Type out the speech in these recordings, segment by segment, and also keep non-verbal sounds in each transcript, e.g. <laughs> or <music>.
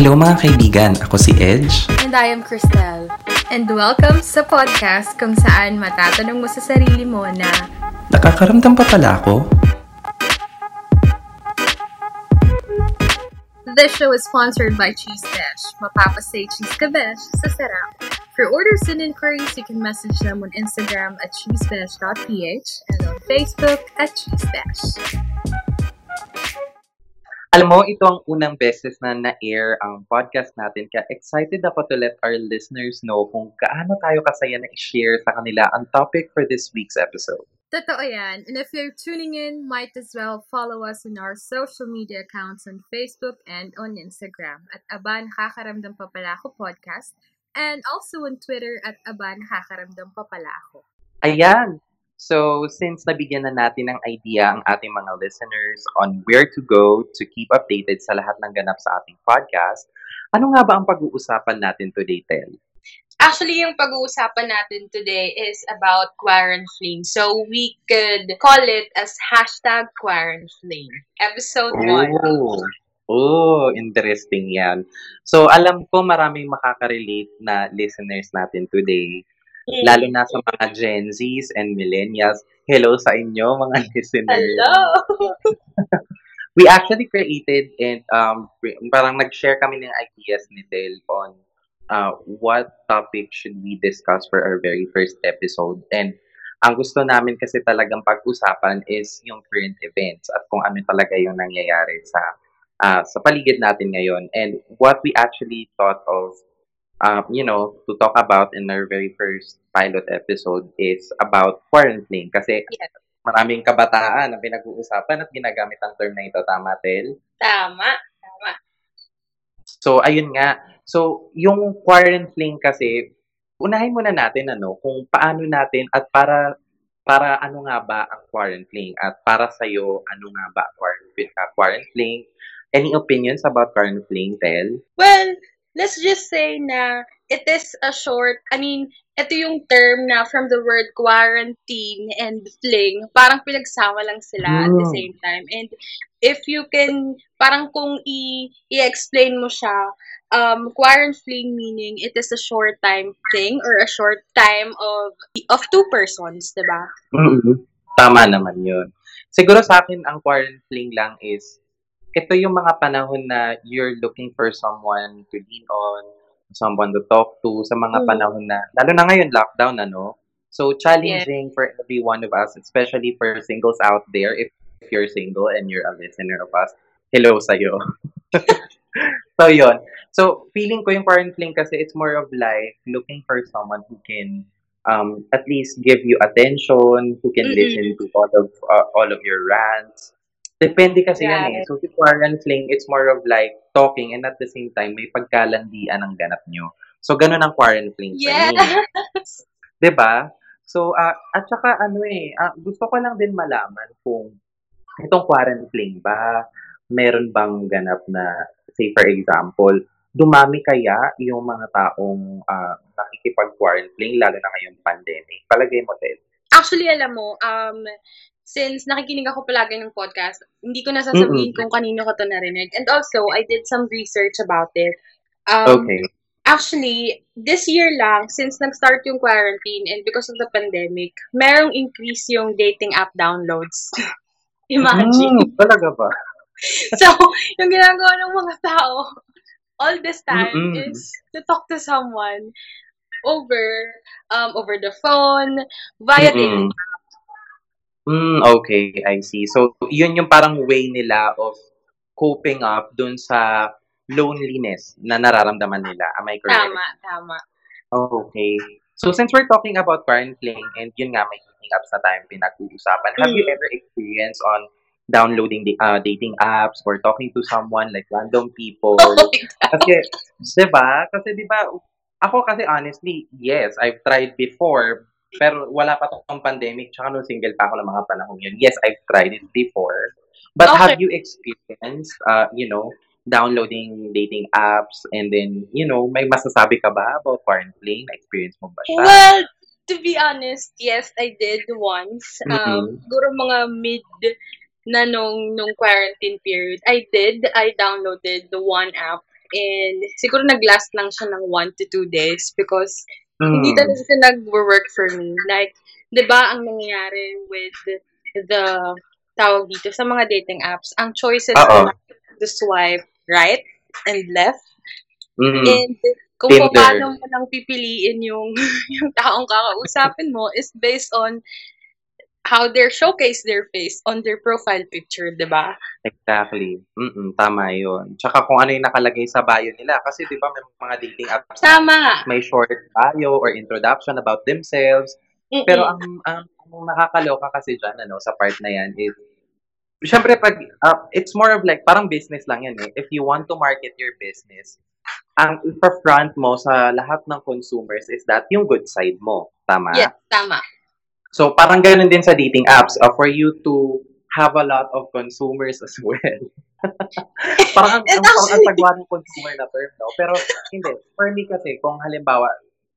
Hello mga kaibigan, ako si Edge. And I am Cristel. And welcome sa podcast kung saan matatanong mo sa sarili mo na Nakakaramdam pa pala ako? This show is sponsored by Cheese Dash. Mapapasay cheese ka besh sa sarap. For orders and inquiries, you can message them on Instagram at cheesebesh.ph and on Facebook at cheesedash. Alam mo, ito ang unang beses na na-air ang podcast natin kaya excited ako to let our listeners know kung gaano tayo kasaya na i-share sa kanila ang topic for this week's episode. Totoo yan. And if you're tuning in, might as well follow us on our social media accounts on Facebook and on Instagram at Aba Nakakaramdam Pa Pala Ako Podcast and also on Twitter at Aba Nakakaramdam Pa Pala Ako. Ayan! So, since nabigyan na natin ng idea ang ating mga listeners on where to go to keep updated sa lahat ng ganap sa ating podcast, ano nga ba ang pag-uusapan natin today, Tel? Actually, yung pag-uusapan natin today is about quarantine. So, we could call it as hashtag quarantine. Episode 1. Oh, oh, interesting yan. So, alam ko maraming makaka-relate na listeners natin today, lalo na sa mga Gen Zs and Millennials. Hello sa inyo, mga <laughs> listeners. Hello! <laughs> We actually created and um, parang nag-share kami ng ideas ni Del on uh, what topic should we discuss for our very first episode. And ang gusto namin kasi talagang pag-usapan is yung current events at kung ano talaga yung nangyayari sa uh, sa paligid natin ngayon. And what we actually thought of, uh, you know, to talk about in our very first pilot episode is about quarantine. Kasi Yes. maraming kabataan ang pinag-uusapan at ginagamit ang term na ito. Tama, Tel? Tama. Tama. So, ayun nga. So, yung quarantine kasi, unahin muna natin ano, kung paano natin at para para ano nga ba ang quarantine at para sa iyo ano nga ba quarantine, quarantine? Any opinions about quarantine, Tel? Well, let's just say na it is a short, I mean, ito yung term na from the word quarantine and fling, parang pinagsama lang sila at the Mm. same time. And if you can, parang kung i- i-explain mo siya, um, quarantine meaning it is a short time thing or a short time of of two persons, di ba? mm Tama naman yun. Siguro sa akin, ang quarantine lang is, ito yung mga panahon na you're looking for someone to lean on, someone to talk to, sa mga Mm. panahon na, lalo na ngayon, lockdown, ano? So, challenging for every one of us, especially for singles out there, if, if you're single and you're a listener of us, hello sa'yo. <laughs> so, yon So, feeling ko yung quarantine kasi it's more of like looking for someone who can um, at least give you attention, who can Mm-mm. listen to all of uh, all of your rants. Depende kasi yan eh. Right. So, si quarantine, it's more of like talking and at the same time, may pagkalandian ang ganap nyo. So, ganun ang quarantine sa Yes! me. <laughs> 'Di ba? So, ah, at saka ano eh, ah, gusto ko lang din malaman kung itong quarantine ba, meron bang ganap na, say for example, dumami kaya yung mga taong ah, nakikipag-quarantine, lalo na ngayong pandemic? Palagay mo, Ted? Actually, alam mo, um, since nakikinig ako palagi ng podcast, hindi ko nasasabihin Mm-mm. kung kanino ko to narinig. And also, I did some research about it. Um, Okay. Actually, this year lang, since nag-start yung quarantine and because of the pandemic, merong increase yung dating app downloads. <laughs> Imagine. Mm, talaga ba? <laughs> So, yung ginagawa ng mga tao all this time Mm-mm. is to talk to someone over um over the phone, via dating Mm-mm. Mm, okay, I see. So, yun yung parang way nila of coping up dun sa loneliness na nararamdaman nila. Am I correct? Tama, tama. Okay. So, since we're talking about quarantine and yun nga, may dating apps na tayong pinag-uusapan, have you Mm. ever experienced on downloading the uh, dating apps or talking to someone like random people? <laughs> Oh my God. Kasi, di ba? Kasi di ba, ako kasi honestly, yes, I've tried before, pero wala pa tong pandemic, tsaka nung single pa ako ng mga panahon yun. Yes, I've tried it before. But have Okay. you experienced, uh, you know, downloading dating apps and then, you know, may masasabi ka ba about quarantine? Na-experience mo ba siya? Well, to be honest, yes, I did once. Um, Mm-mm. siguro mga mid na nung, nung quarantine period. I did. I downloaded the one app and siguro nag-last lang siya ng one to two days because hindi Mm. talaga siya nag-work for me. Like, di ba ang nangyayari with the tawag dito sa mga dating apps, ang choices mo to swipe right and left Mm. And kung Tinder. paano mo lang pipiliin yung, <laughs> yung taong kakausapin mo is based on how they showcase their face on their profile picture, di ba? Exactly. Mm, tama yun. Tsaka kung ano yung nakalagay sa bio nila. Kasi di ba may mga dating apps Tama may short bio or introduction about themselves. Mm-mm. Pero ang, ang, ang nakakaloka kasi dyan, ano, sa part na yan is, syempre pag, uh, it's more of like, parang business lang yan eh. If you want to market your business, ang ipa-front mo sa lahat ng consumers is that yung good side mo. Tama? yes, tama. So, parang ganun din sa dating apps uh, for you to have a lot of consumers as well. <laughs> parang ang, ang, ang, sagwa ng consumer na term, no? Pero, hindi. For me kasi, kung halimbawa,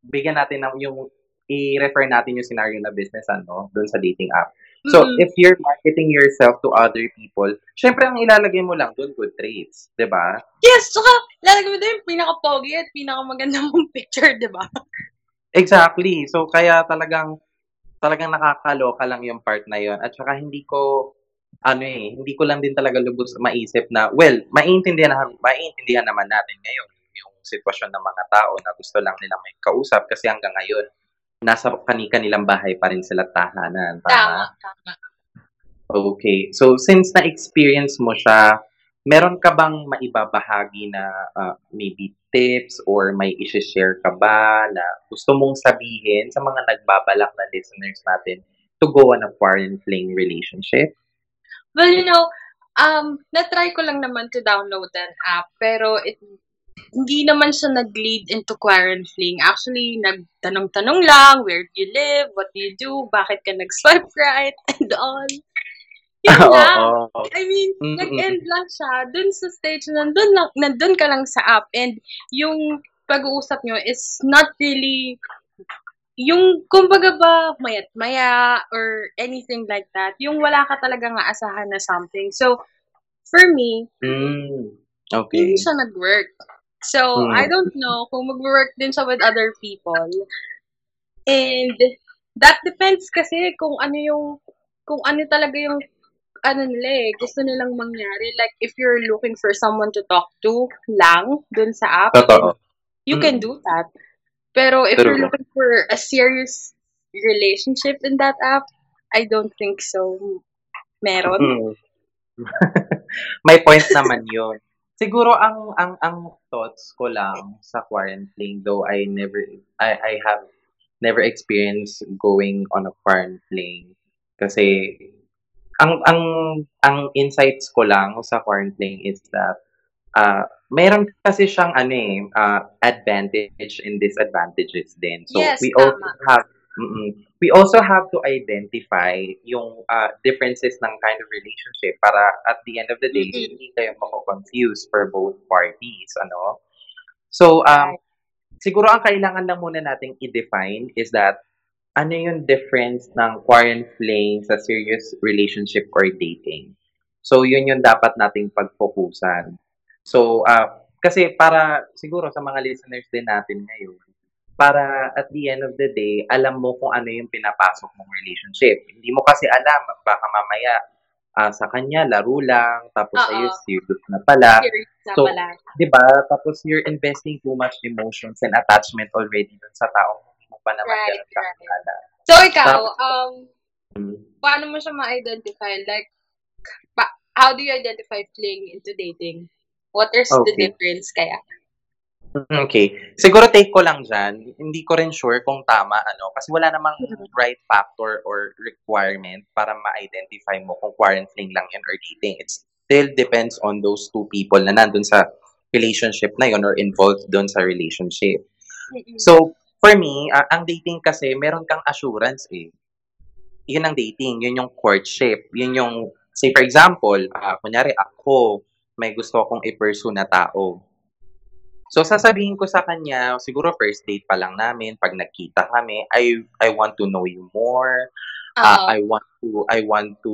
bigyan natin ng yung, i-refer natin yung scenario na business, ano, doon sa dating app. So, Mm-mm. if you're marketing yourself to other people, syempre, ang ilalagay mo lang doon, good traits. 'di ba? Yes, saka lalagay mo din yung pinaka-pogi at pinaka-maganda mong <laughs> picture, di ba? Exactly. So, kaya talagang, talagang nakakaloka lang yung part na yon At saka hindi ko, ano eh, hindi ko lang din talaga lubos maisip na, well, maintindihan, na, maintindihan naman natin ngayon yung sitwasyon ng mga tao na gusto lang nilang may kausap kasi hanggang ngayon, nasa kani-kanilang bahay pa rin sila tahanan. Tama, Tama? tama. Okay. So, since na-experience mo siya, meron ka bang maibabahagi na ah, maybe tips or may isi-share ka ba na gusto mong sabihin sa mga nagbabalak na listeners natin to go on a foreign fling relationship? Well, you know, um, na-try ko lang naman to download an app, pero it, hindi naman siya nag-lead into quarantine fling. Actually, nagtanong-tanong lang, where do you live, what do you do, bakit ka nag-swipe <laughs> right, and all. Yun <laughs> lang. I mean, Mm-mm. nag-end lang siya. Dun sa stage, nandun, lang, nandun ka lang sa app. And yung pag-uusap nyo is not really yung kumbaga ba mayat maya or anything like that. Yung wala ka talaga nga asahan na something. So, for me, Mm, hindi okay. siya nag-work. So, Hmm. I don't know kung mag-work din siya with other people. And that depends kasi kung ano yung kung ano talaga yung ano nila eh, gusto nilang mangyari. Like, if you're looking for someone to talk to lang dun sa app, Totoo. you can Mm. do that. Pero if True. you're looking for a serious relationship in that app, I don't think so. Meron. Mm. <laughs> May point naman yun. Siguro ang ang ang thoughts ko lang sa quarantine though I never I I have never experienced going on a quarantine kasi ang ang ang insights ko lang sa quarantine is that uh, meron kasi siyang ano eh, uh, advantage and disadvantages din. So Yes, we also tama. have mm we also have to identify yung uh, differences ng kind of relationship para at the end of the day Mm-mm. hindi kayo mako-confuse for both parties, ano? So um siguro ang kailangan lang muna nating i-define is that ano yung difference ng quarantine fling sa serious relationship or dating. So, yun yung dapat nating pagfokusan. So, uh, kasi para siguro sa mga listeners din natin ngayon, para at the end of the day, alam mo kung ano yung pinapasok mong relationship. Hindi mo kasi alam, baka mamaya ah, sa kanya, laro lang, tapos Oo. sa'yo, serious na pala. Serious na So, pala. 'di ba? Tapos you're investing too much emotions and attachment already dun sa taong pa naman Right, ganun kakilala. So, ikaw, um, paano mo siya ma-identify? Like, pa- how do you identify fling into dating? What is the Okay. difference kaya? Okay. Siguro take ko lang dyan. Hindi ko rin sure kung tama, ano. Kasi wala namang right factor or requirement para ma-identify mo kung quarantine lang yan or dating. It still depends on those two people na nandun sa relationship na yon or involved doon sa relationship. Mm-mm. So, for me, ah, ang dating kasi, meron kang assurance eh. Yun ang dating. Yun yung courtship. Yun yung, say for example, ah, kunyari ako, may gusto akong i-pursue na tao. So, sasabihin ko sa kanya, siguro first date pa lang namin, pag nagkita kami, I, I want to know you more. Oo. I want to I want to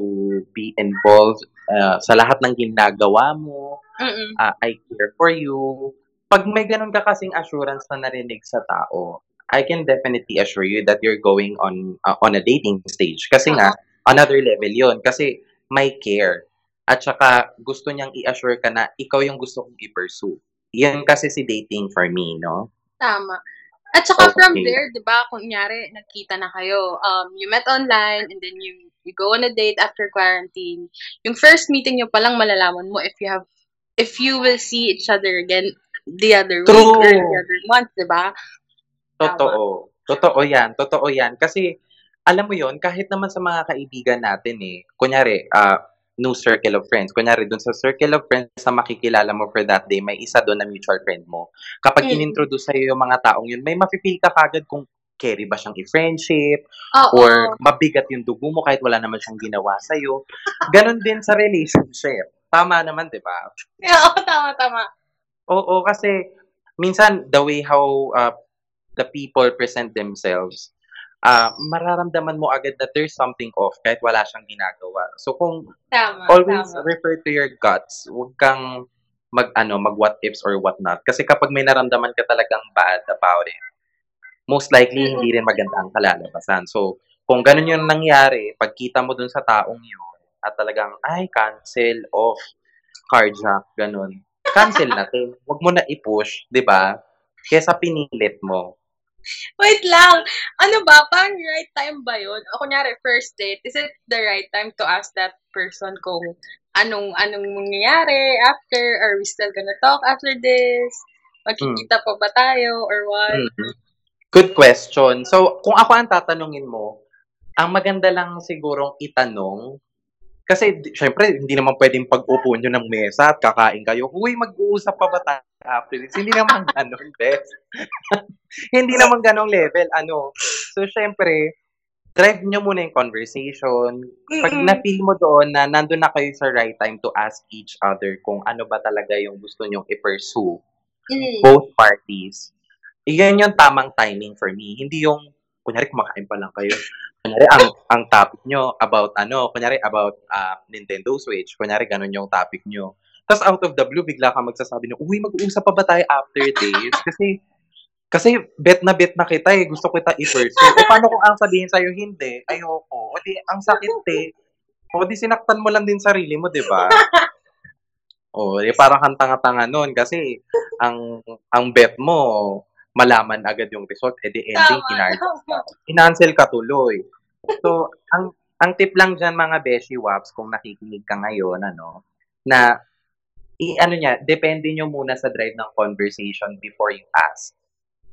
be involved ah, sa lahat ng ginagawa mo. Ah, I care for you. pag may ganun ka kasing assurance na narinig sa tao, I can definitely assure you that you're going on uh, on a dating stage. Kasi nga, another level yon Kasi may care. At saka, gusto niyang i-assure ka na ikaw yung gusto kong i-pursue. Yan kasi si dating for me, no? Tama. At saka from Okay. there, 'di ba, kunyari nagkita na kayo, um, you met online and then you you go on a date after quarantine. Yung first meeting niyo pa lang malalaman mo if you have if you will see each other again the other week True. or the other month, 'di ba? Totoo. Totoo yan. Totoo yan. Kasi, alam mo yon kahit naman sa mga kaibigan natin eh, kunyari, ah, new circle of friends. Kunyari, dun sa circle of friends na makikilala mo for that day, may isa doon na mutual friend mo. Kapag Mm. inintroduce sa'yo yung mga taong yun, may mafe-feel ka kagad kung carry ba siyang i-friendship, Oo. or mabigat yung dugo mo kahit wala naman siyang ginawa sa'yo. <laughs> Ganon din sa relationship. Tama naman, di ba? <laughs> Oo, tama, tama. Oo, kasi minsan the way how uh, the people present themselves, uh, mararamdaman mo agad na there's something off kahit wala siyang ginagawa. So kung Tama, always tama. refer to your guts, huwag kang mag ano, mag what ifs or what not. Kasi kapag may naramdaman ka talagang bad about it, most likely Mm-mm. hindi rin maganda ang kalalabasan. So kung ganun yung nangyari, pagkita mo dun sa taong yun, at talagang, ay, cancel, off, carjack, ganun. Cancel na to. Huwag mo na i-push, di ba? Kesa pinilit mo. <laughs> Wait lang. Ano ba? Parang right time ba yun? O kunyari, first date, is it the right time to ask that person kung anong anong mangyayari after? Are we still gonna talk after this? Magkikita pa ba tayo? Or what? Mhm. Good question. So, kung ako ang tatanungin mo, ang maganda lang sigurong itanong, kasi syempre, hindi naman pwedeng pag-upo nyo ng mesa at kakain kayo, Uy, mag-uusap pa ba tayo after this? Hindi naman <laughs> ganun, Bes. <laughs> hindi naman ganong level. Ano? So, syempre, drive nyo muna yung conversation. Pag Mm-mm. na-feel mo doon na nandun na kayo sa right time to ask each other kung ano ba talaga yung gusto nyong i-pursue, Mm. both parties, yan yung tamang timing for me. Hindi yung, kunyari, kumakain pa lang kayo. Kunyari, ang, <laughs> ang topic nyo about, ano, kunyari, about ah, Nintendo Switch. Kunyari, ganun yung topic nyo. Tapos, out of the blue, bigla ka magsasabi na, uy, mag-uusap pa ba tayo after this? Kasi, kasi bet na bet na kita eh. Gusto kita i-pursue. O paano kung ang sabihin sa'yo, hindi, ayoko. O di, ang sakit eh. O di, sinaktan mo lang din sarili mo, di ba? O, di, parang kang tanga-tanga nun kasi ang ang bet mo, malaman agad yung result, eh di ending. Kinancel ka tuloy. So, ang ang tip lang dyan mga Beshi Waps, kung nakikinig ka ngayon, ano, na, i, ano niya, depende nyo muna sa drive ng conversation before you ask.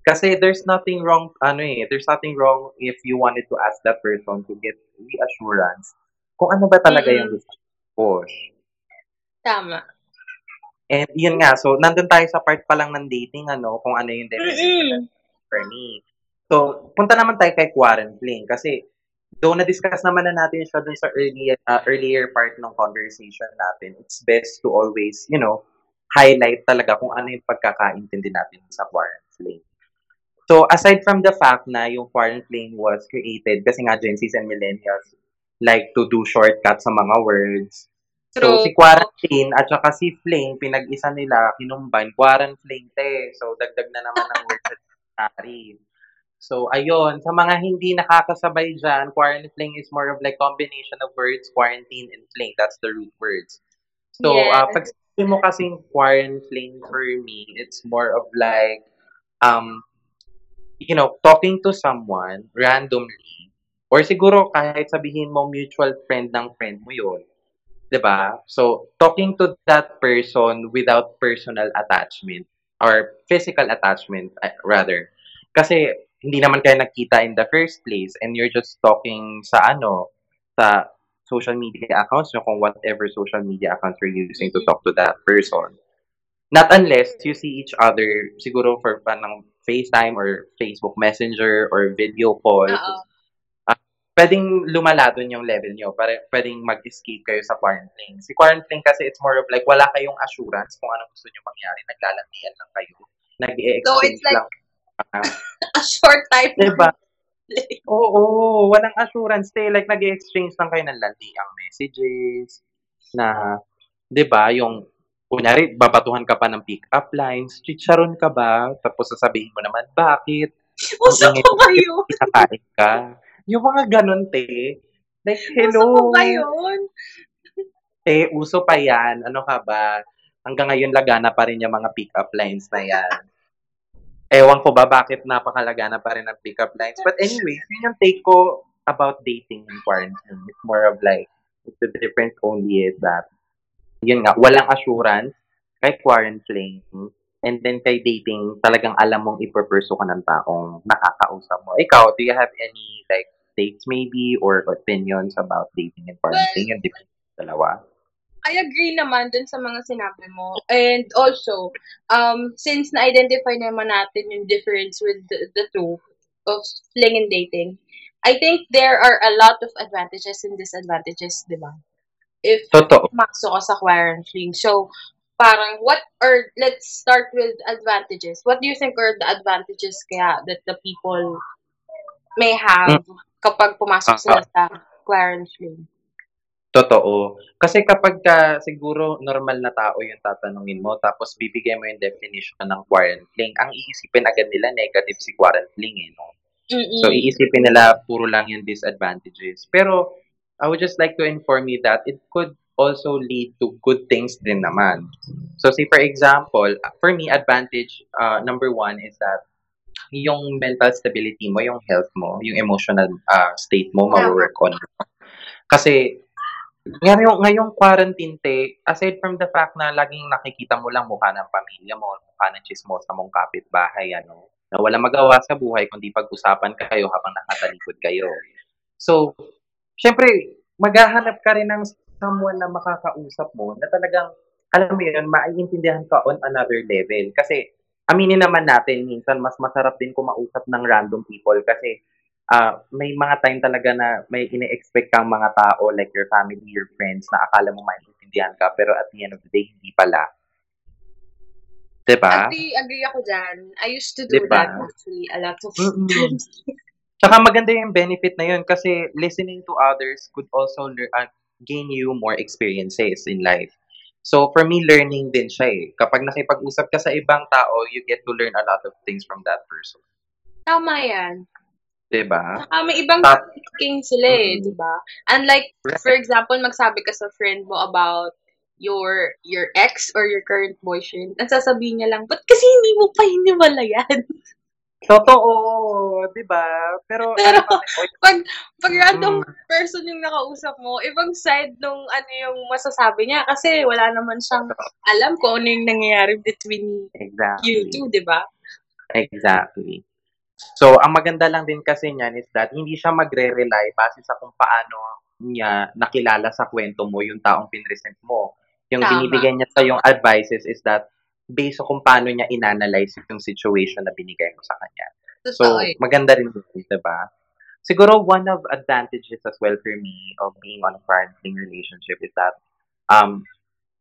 Kasi there's nothing wrong, ano eh, there's nothing wrong if you wanted to ask that person to get reassurance kung ano ba talaga yung Mm-mm. gusto push. Tama. And yun nga, so nandun tayo sa part pa lang ng dating, ano, kung ano yung definition Mm-mm. for me. So, punta naman tayo kay quarantine kasi though na-discuss naman na natin siya dun sa earlier, uh, earlier part ng conversation natin, it's best to always, you know, highlight talaga kung ano yung pagkakaintindi natin sa quarantine. So, aside from the fact na yung quarantine was created kasi nga Gen Zs and Millennials like to do shortcuts sa mga words, So, True. si Quarantine at saka si Fling, pinag-isa nila, kinumbine, Quarantine te. So, dagdag na naman ng word sa dictionary. So, ayun, sa mga hindi nakakasabay dyan, Quarantine is more of like combination of words, quarantine and fling. That's the root words. So, uh, Yes. pag sabi mo kasing quarantine for me, it's more of like, um, you know, talking to someone randomly, or siguro kahit sabihin mo mutual friend ng friend mo yun. 'di ba? So, talking to that person without personal attachment or physical attachment uh, rather. Kasi hindi naman kayo nagkita in the first place and you're just talking sa ano, sa social media accounts nyo kung whatever social media accounts you're using to talk to that person. Not unless you see each other siguro for panang FaceTime or Facebook Messenger or video call Oo. pwedeng lumala dun yung level nyo. Pare, pwedeng mag-escape kayo sa quarantine. Si quarantine kasi it's more of like, wala kayong assurance kung anong gusto nyo mangyari. Naglalandian lang kayo. So, Nag-i-exchange it's like lang. Ah, <laughs> a short time. diba? <laughs> Oo, walang assurance. Eh. Like, nag-i-exchange lang kayo ng landiang messages na, di ba, yung kunyari, babatuhan ka pa ng pick-up lines, chicharon ka ba? Tapos sasabihin mo naman, bakit? Uso mo ba yun? kinakain ka. Yung mga ganun, te. Like, Uso hello. po ba yun? Te, uso pa yan. Ano ka ba? Hanggang ngayon, lagana pa rin yung mga pick-up lines na yan. Ewan ko ba bakit napakalagana pa rin ang pick-up lines. But anyway, yun yung take ko about dating in quarantine. It's more of like, the difference only is that, yun nga, walang assurance kay quarantine. And then kay dating, talagang alam mong iperperso ka ng taong nakakausap mo. Ikaw, do you have any like takes maybe or opinions about dating in quarantine? Yung difference dalawa? I agree naman dun sa mga sinabi mo. And also, um, since na-identify naman natin yung difference with the, the two of fling and dating, I think there are a lot of advantages and disadvantages, di ba? If Totoo. pumasok ka sa quarantine. So, parang what, or let's start with advantages. What do you think are the advantages kaya that the people may have kapag pumasok sila sa quarantine? Totoo. Kasi kapag ka, siguro normal na tao yung tatanungin mo, tapos bibigyan mo yung definition ng quarantine, ang iisipin agad nila negative si quarantine eh, no? Mm-mm. So, iisipin nila puro lang yung disadvantages. Pero, I would just like to inform you that it could also lead to good things din naman. So, say for example, for me, advantage uh, number one is that yung mental stability mo, yung health mo, yung emotional uh, state mo, Tama. ma-work on. Kasi, ngayong, ngayong quarantine, te, aside from the fact na laging nakikita mo lang mukha ng pamilya mo, mukha ng chismosa mong kapitbahay, ano, na wala magawa sa buhay kundi pag-usapan kayo habang nakatalikod kayo. So, syempre, maghahanap ka rin ng someone na makakausap mo na talagang, alam mo yun, maiintindihan ka on another level. Kasi, aminin naman natin, minsan mas masarap din kumausap ng random people kasi ah may mga time talaga na may ine-expect kang mga tao like your family, your friends na akala mo maintindihan ka pero at the end of the day, hindi pala. 'Di ba? Agree ako dyan. I used to do Diba? that actually a lot of Mm-mm. times. <laughs> Tsaka maganda yung benefit na yun kasi listening to others could also lear- uh, gain you more experiences in life. So, for me, learning din siya eh. Kapag nakipag-usap ka sa ibang tao, you get to learn a lot of things from that person. Tama yan. 'Di ba? May ibang Tap- thinking sila eh, Mm. di ba? Unlike, for example, magsabi ka sa friend mo about your your ex or your current boyfriend, ang sasabihin niya lang, ba't kasi hindi mo pa hiniwala yan? <laughs> Totoo, 'di ba? Pero, Pero, ano naman, oy, pag, pag random mm, person yung nakausap mo, ibang side nung ano yung masasabi niya kasi wala naman siyang alam kung ano yung nangyayari between you exactly. two, di ba? Exactly. So, ang maganda lang din kasi niyan is that hindi siya magre-rely base sa kung paano niya nakilala sa kwento mo yung taong pinresent mo. Yung Tama. binibigay niya sa yung advices is that based sa kung paano niya inanalyze yung situation na binigay mo sa kanya. So, eh. maganda rin yun, diba? Siguro one of advantages as well for me of being on a quarantine relationship is that, um,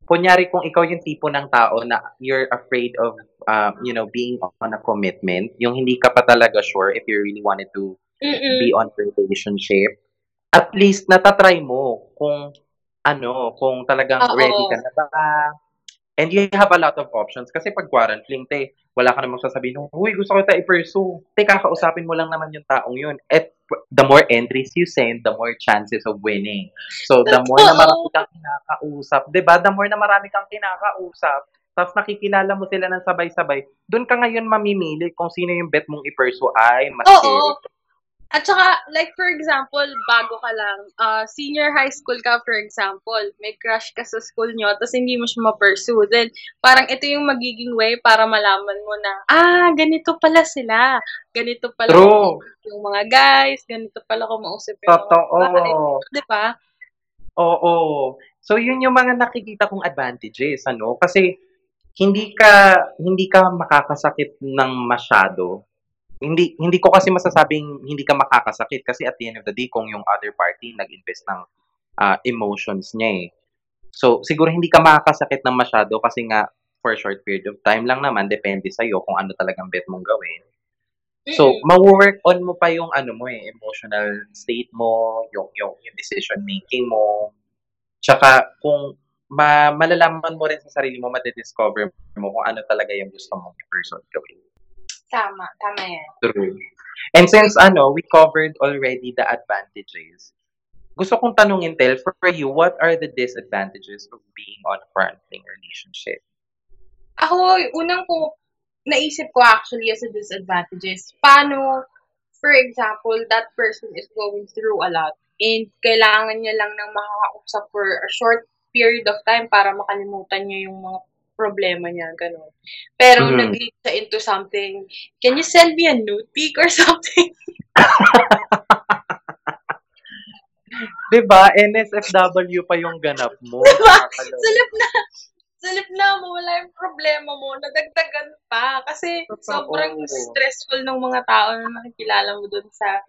kunyari kung ikaw yung tipo ng tao na you're afraid of, um, you know, being on a commitment, yung hindi ka pa talaga sure if you really wanted to Mm-mm. be on a relationship, at least natatry mo kung ano, kung talagang Oo. ready ka na ba. And you have a lot of options. Kasi pag quarantine, te, wala ka namang sasabihin, Uy, gusto ko tayo i-pursue. Te, kakausapin mo lang naman yung taong yun. At the more entries you send, the more chances of winning. So, the more na marami kang kinakausap, di ba? The more na marami kang kinakausap, tapos nakikilala mo sila ng sabay-sabay, doon ka ngayon mamimili kung sino yung bet mong i-pursue ay mas Oo. At saka, like for example, bago ka lang, uh, senior high school ka for example, may crush ka sa school nyo, tapos hindi mo siya ma-pursue. Then, parang ito yung magiging way para malaman mo na, ah, ganito pala sila. Ganito pala True. yung mga guys, ganito pala kumausap yung Totoo. mga babae. Di ba? Oo. So yun yung mga nakikita kong advantages, ano? Kasi hindi ka hindi ka makakasakit ng masyado. Hindi hindi ko kasi masasabing hindi ka makakasakit kasi at the end of the day kung yung other party nag-invest ng ah, emotions niya eh. So siguro hindi ka makakasakit ng masyado kasi nga for a short period of time lang naman depende sa kung ano talagang bet mong gawin. So, Mm-mm. ma-work on mo pa yung ano mo eh, emotional state mo, yung, yung, yung decision making mo. Tsaka, kung ma malalaman mo rin sa sarili mo, madi-discover mo kung ano talaga yung gusto mong at gawin. Tama, tama yan. True. And since ano, we covered already the advantages, gusto kong tanungin, Tel, for you, what are the disadvantages of being on a quarantine relationship? Ako, unang ko, naisip ko actually as a disadvantages, paano, for example, that person is going through a lot and kailangan niya lang ng makakausap for a short period of time para makalimutan niya yung mga problema niya, ganun. Pero Mhm. nag-lead siya into something, can you send me a nude pic or <laughs> something? <laughs> Diba? NSFW pa yung ganap mo. Diba? Salip na, salip na mawala yung problema mo, nadagdagan pa. Kasi Totoo. sobrang stressful ng mga tao na nakikilala mo dun sa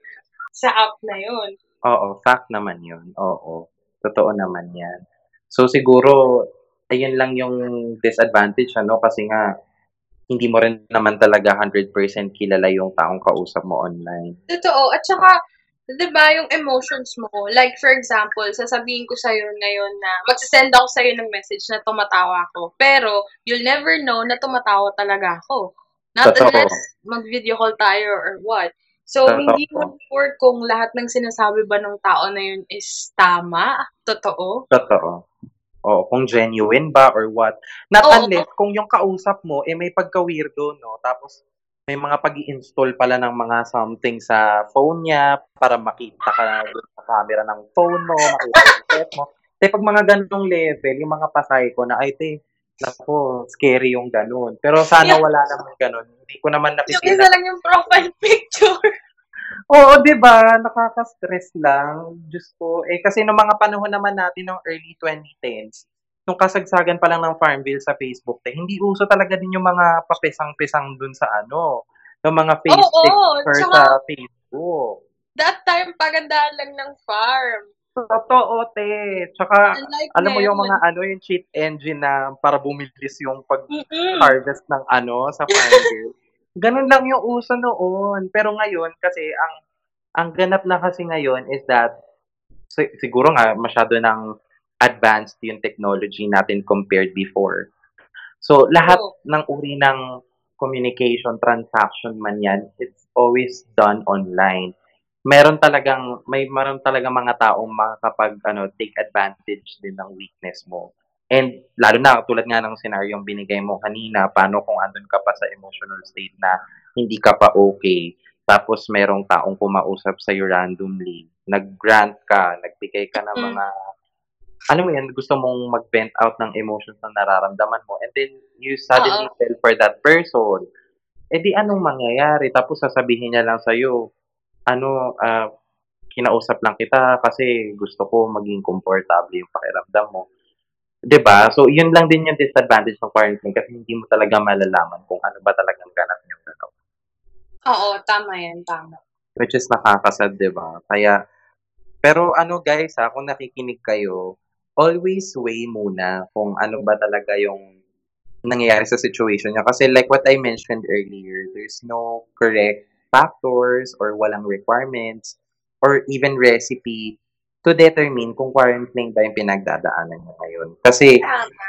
sa app na yun. Oo, fact naman yun. Oo. Totoo naman yan. So, siguro, ayun lang yung disadvantage, ano? Kasi nga, hindi mo rin naman talaga 100% kilala yung taong kausap mo online. Totoo. At saka, di ba, yung emotions mo, like for example, sasabihin ko sa'yo ngayon na, magsasend ako sa'yo ng message na tumatawa ako. Pero, you'll never know na tumatawa talaga ako. Not Totoo. unless mag-video call tayo or what. So, Totoo. hindi mo sure kung lahat ng sinasabi ba ng tao na yun is tama, totoo. Totoo. Oo, kung genuine ba or what. Not Oo. unless kung yung kausap mo, eh may pagka-weirdo, no? Tapos, may mga pag install pala ng mga something sa phone niya para makita ka dun sa camera ng phone mo, makita yung set mo. Te, pag mga ganong level, yung mga pasay ko na, ay, te, naku, scary yung ganun. Pero sana Yeah. wala naman ganun. Hindi ko naman Yung isa lang yung profile picture. Oo, 'di ba? Nakaka-stress lang. Diyos ko. Eh kasi nung mga panahon naman natin ng early 2010s, nung kasagsagan pa lang ng Farmville sa Facebook, eh, hindi uso talaga din yung mga papesang-pesang dun sa ano, yung mga face Oo, picture tsaka- sa Facebook. That time, pagandahan lang ng farm. Totoo, te. Tsaka, Unlike alam mo yung ngayon. mga ano, yung cheat engine na para bumilis yung pag Mm-mm. harvest ng ano sa Farmville. Ganun lang yung uso noon. Pero ngayon kasi ang ang ganap na kasi ngayon is that si- siguro nga masyado ng advanced yung technology natin compared before. So lahat Oo. ng uri ng communication, transaction man yan, it's always done online. Meron talagang may meron talagang mga taong makakapag ano take advantage din ng weakness mo. And lalo na tulad nga ng scenario yung binigay mo kanina, paano kung andun ka pa sa emotional state na hindi ka pa okay, tapos merong taong kumausap sa randomly, nag-grant ka, nagbigay ka ng Mm. mga ano mo yan, gusto mong mag-vent out ng emotions na nararamdaman mo, and then you suddenly fell for that person. Eh di anong mangyayari? Tapos sasabihin niya lang sa'yo, ano, ah, kinausap lang kita kasi gusto ko maging komportable yung pakiramdam mo. 'Di ba? So, yun lang din yung disadvantage ng quarantine kasi hindi mo talaga malalaman kung ano ba talagang ganap niyong galaw. Oo, tama yan, tama. Which is nakakasad, 'di ba? Kaya, pero ano guys ha, kung nakikinig kayo, always weigh muna kung ano ba talaga yung nangyayari sa situation niya. Kasi like what I mentioned earlier, there's no correct factors or walang requirements or even recipe to determine kung quarantine ba yung pinagdadaanan niya ngayon. Kasi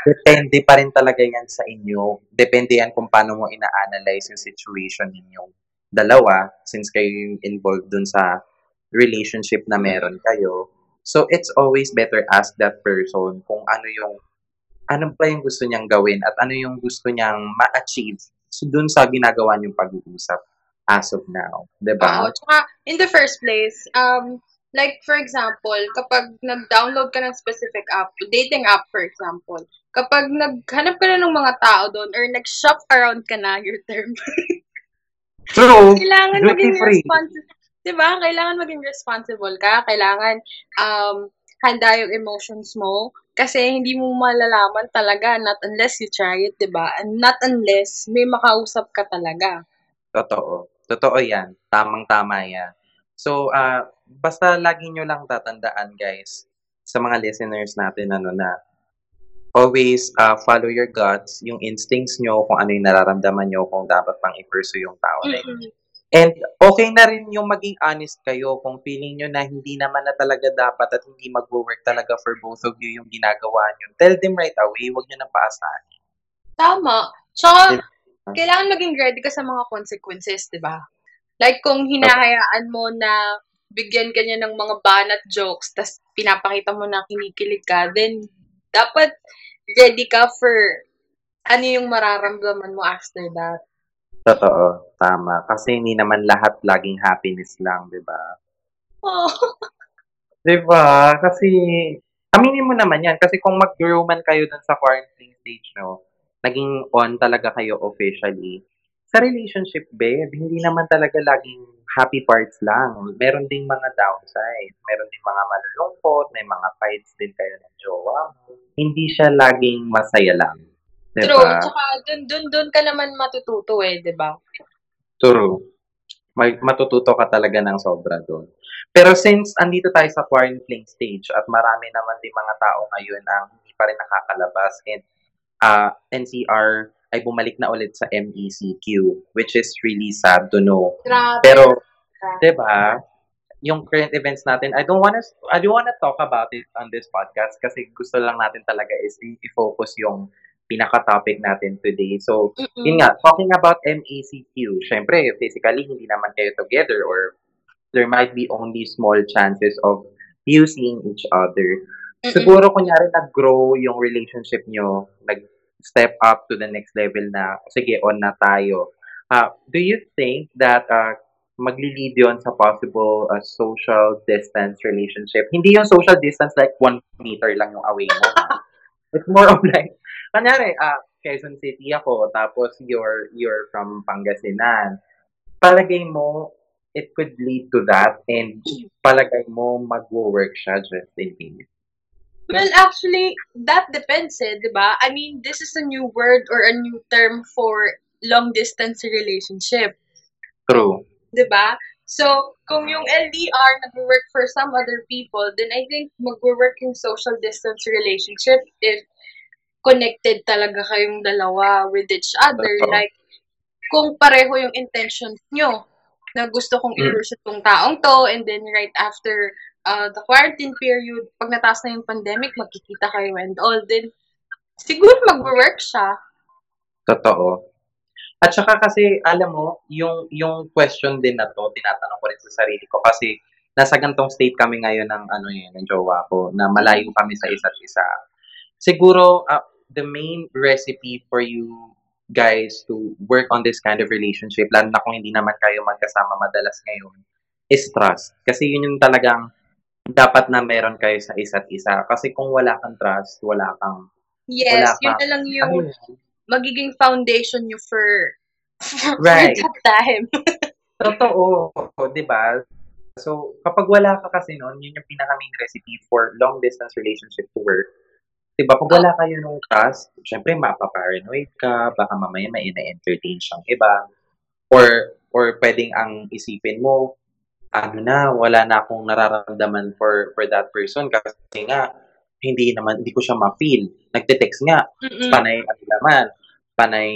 depende pa rin talaga yan sa inyo. Depende yan kung paano mo ina-analyze yung situation ninyong dalawa since kayo yung involved dun sa relationship na meron kayo. So, it's always better ask that person kung ano yung ano ba yung gusto niyang gawin at ano yung gusto niyang ma-achieve so, dun sa ginagawa niyong pag-uusap as of now. 'di ba? Oo. Tsaka, in the first place, um, like, for example, kapag nag-download ka ng specific app, dating app, for example, kapag naghanap ka na ng mga tao doon or nag-shop around ka na, your term, <laughs> True. kailangan Duty maging free. responsible. Diba? Kailangan maging responsible ka. Kailangan um, handa yung emotions mo. Kasi hindi mo malalaman talaga not unless you try it, diba? And not unless may makausap ka talaga. Totoo. Totoo yan. Tamang-tama yan. So, ah basta lagi nyo lang tatandaan, guys, sa mga listeners natin, ano na, always ah, follow your guts, yung instincts nyo, kung ano yung nararamdaman nyo, kung dapat pang i-pursue yung tao na yun. And okay na rin yung maging honest kayo kung feeling nyo na hindi naman na talaga dapat at hindi mag-work talaga for both of you yung ginagawa nyo. Tell them right away, huwag nyo nang paasahan. Tama. Tsaka, Diba? kailangan maging ready ka sa mga consequences, di ba? Like, kung hinahayaan mo na bigyan ka niya ng mga banat jokes, tas pinapakita mo na kinikilig ka, then dapat ready ka for ano yung mararamdaman mo after that. Totoo, tama. Kasi hindi naman lahat laging happiness lang, di ba? Oh. <laughs> Di ba? Kasi, aminin mo naman yan. Kasi kung mag-grow man kayo dun sa quarantine stage nyo, naging on talaga kayo officially, sa relationship, babe, hindi naman talaga laging happy parts lang. Meron ding mga downside. Meron ding mga malulungkot, may mga fights din kayo ng jowa mo. Hindi siya laging masaya lang. Di True. Tsaka, dun, dun, dun ka naman matututo eh, di ba? True. May, matututo ka talaga ng sobra doon. Pero since andito tayo sa quarantine stage at marami naman din mga tao ngayon ang hindi pa rin nakakalabas and uh, NCR ay bumalik na ulit sa MECQ which is really sad to know. Grabe. Pero, 'di ba? Yung current events natin, I don't wanna I don't wanna talk about it on this podcast kasi gusto lang natin talaga is i-focus yung pinaka-topic natin today. So, Mm-mm. yun nga, talking about MECQ, syempre, physically, hindi naman kayo together or there might be only small chances of you seeing each other. Mm-mm. Siguro, kunyari, nag-grow yung relationship nyo, nag-step up to the next level na, sige, on na tayo. Uh, do you think that uh, magli-lead yun sa possible uh, social distance relationship? Hindi yung social distance like one meter lang yung away mo. <laughs> It's more of like, kanyari, ah, Quezon City ako, tapos you're, you're from Pangasinan. Palagay mo, it could lead to that and palagay mo mag-work siya just in case. Well, actually, that depends eh, di ba? I mean, this is a new word or a new term for long-distance relationship, True. di ba? So, kung yung LDR nag-work for some other people, then I think mag-work yung social distance relationship if connected talaga kayong dalawa with each other. Totoo. Like, kung pareho yung intentions nyo na gusto kong Mm. i-lose itong taong to and then right after uh, the quarantine period, pag nataas na yung pandemic, magkikita kayo and all, then siguro mag-work siya. Totoo. At saka kasi, alam mo, yung, yung question din na to, tinatanong ko rin sa sarili ko kasi nasa gantong state kami ngayon ng ano yun, ng jowa ko, na malayo kami sa isa't isa. Siguro, uh, the main recipe for you guys to work on this kind of relationship, lalo na kung hindi naman kayo magkasama madalas ngayon, is trust. Kasi yun yung talagang dapat na meron kayo sa isa't isa. Kasi kung wala kang trust, wala kang, Yes, Wala yun pa. na lang yung ano yun? magiging foundation nyo for, for Right. that time. <laughs> Totoo, 'di ba? So, kapag wala ka kasi noon, yun yung pinaka-main recipe for long distance relationship to work. 'Di ba? Pag wala kayo ng trust, syempre mapaparanoid ka, baka mamaya may ina-entertain siyang iba. Or or pwedeng ang isipin mo, ano na, wala na akong nararamdaman for for that person kasi nga hindi naman hindi ko siya ma-feel. Nagte-text nga, Mm-mm. panay ano naman, panay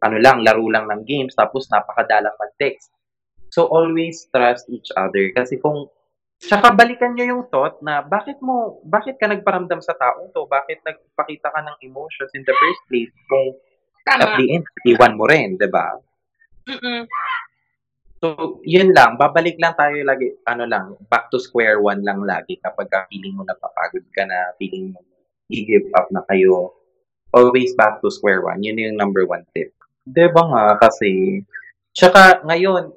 ano lang, laro lang ng games, tapos napakadalang mag-text. So, always trust each other. Kasi kung, tsaka balikan nyo yung thought na, bakit mo, bakit ka nagparamdam sa taong to? Bakit nagpakita ka ng emotions in the first place? Kung at Tama. the end, iwan mo rin, di ba? Mm-mm. So, yun lang. Babalik lang tayo lagi, ano lang, back to square one lang lagi kapag ka feeling mo napapagod ka na, feeling mo i-give up na kayo. Always back to square one. Yun yung number one tip. Di ba nga? Kasi, tsaka ngayon,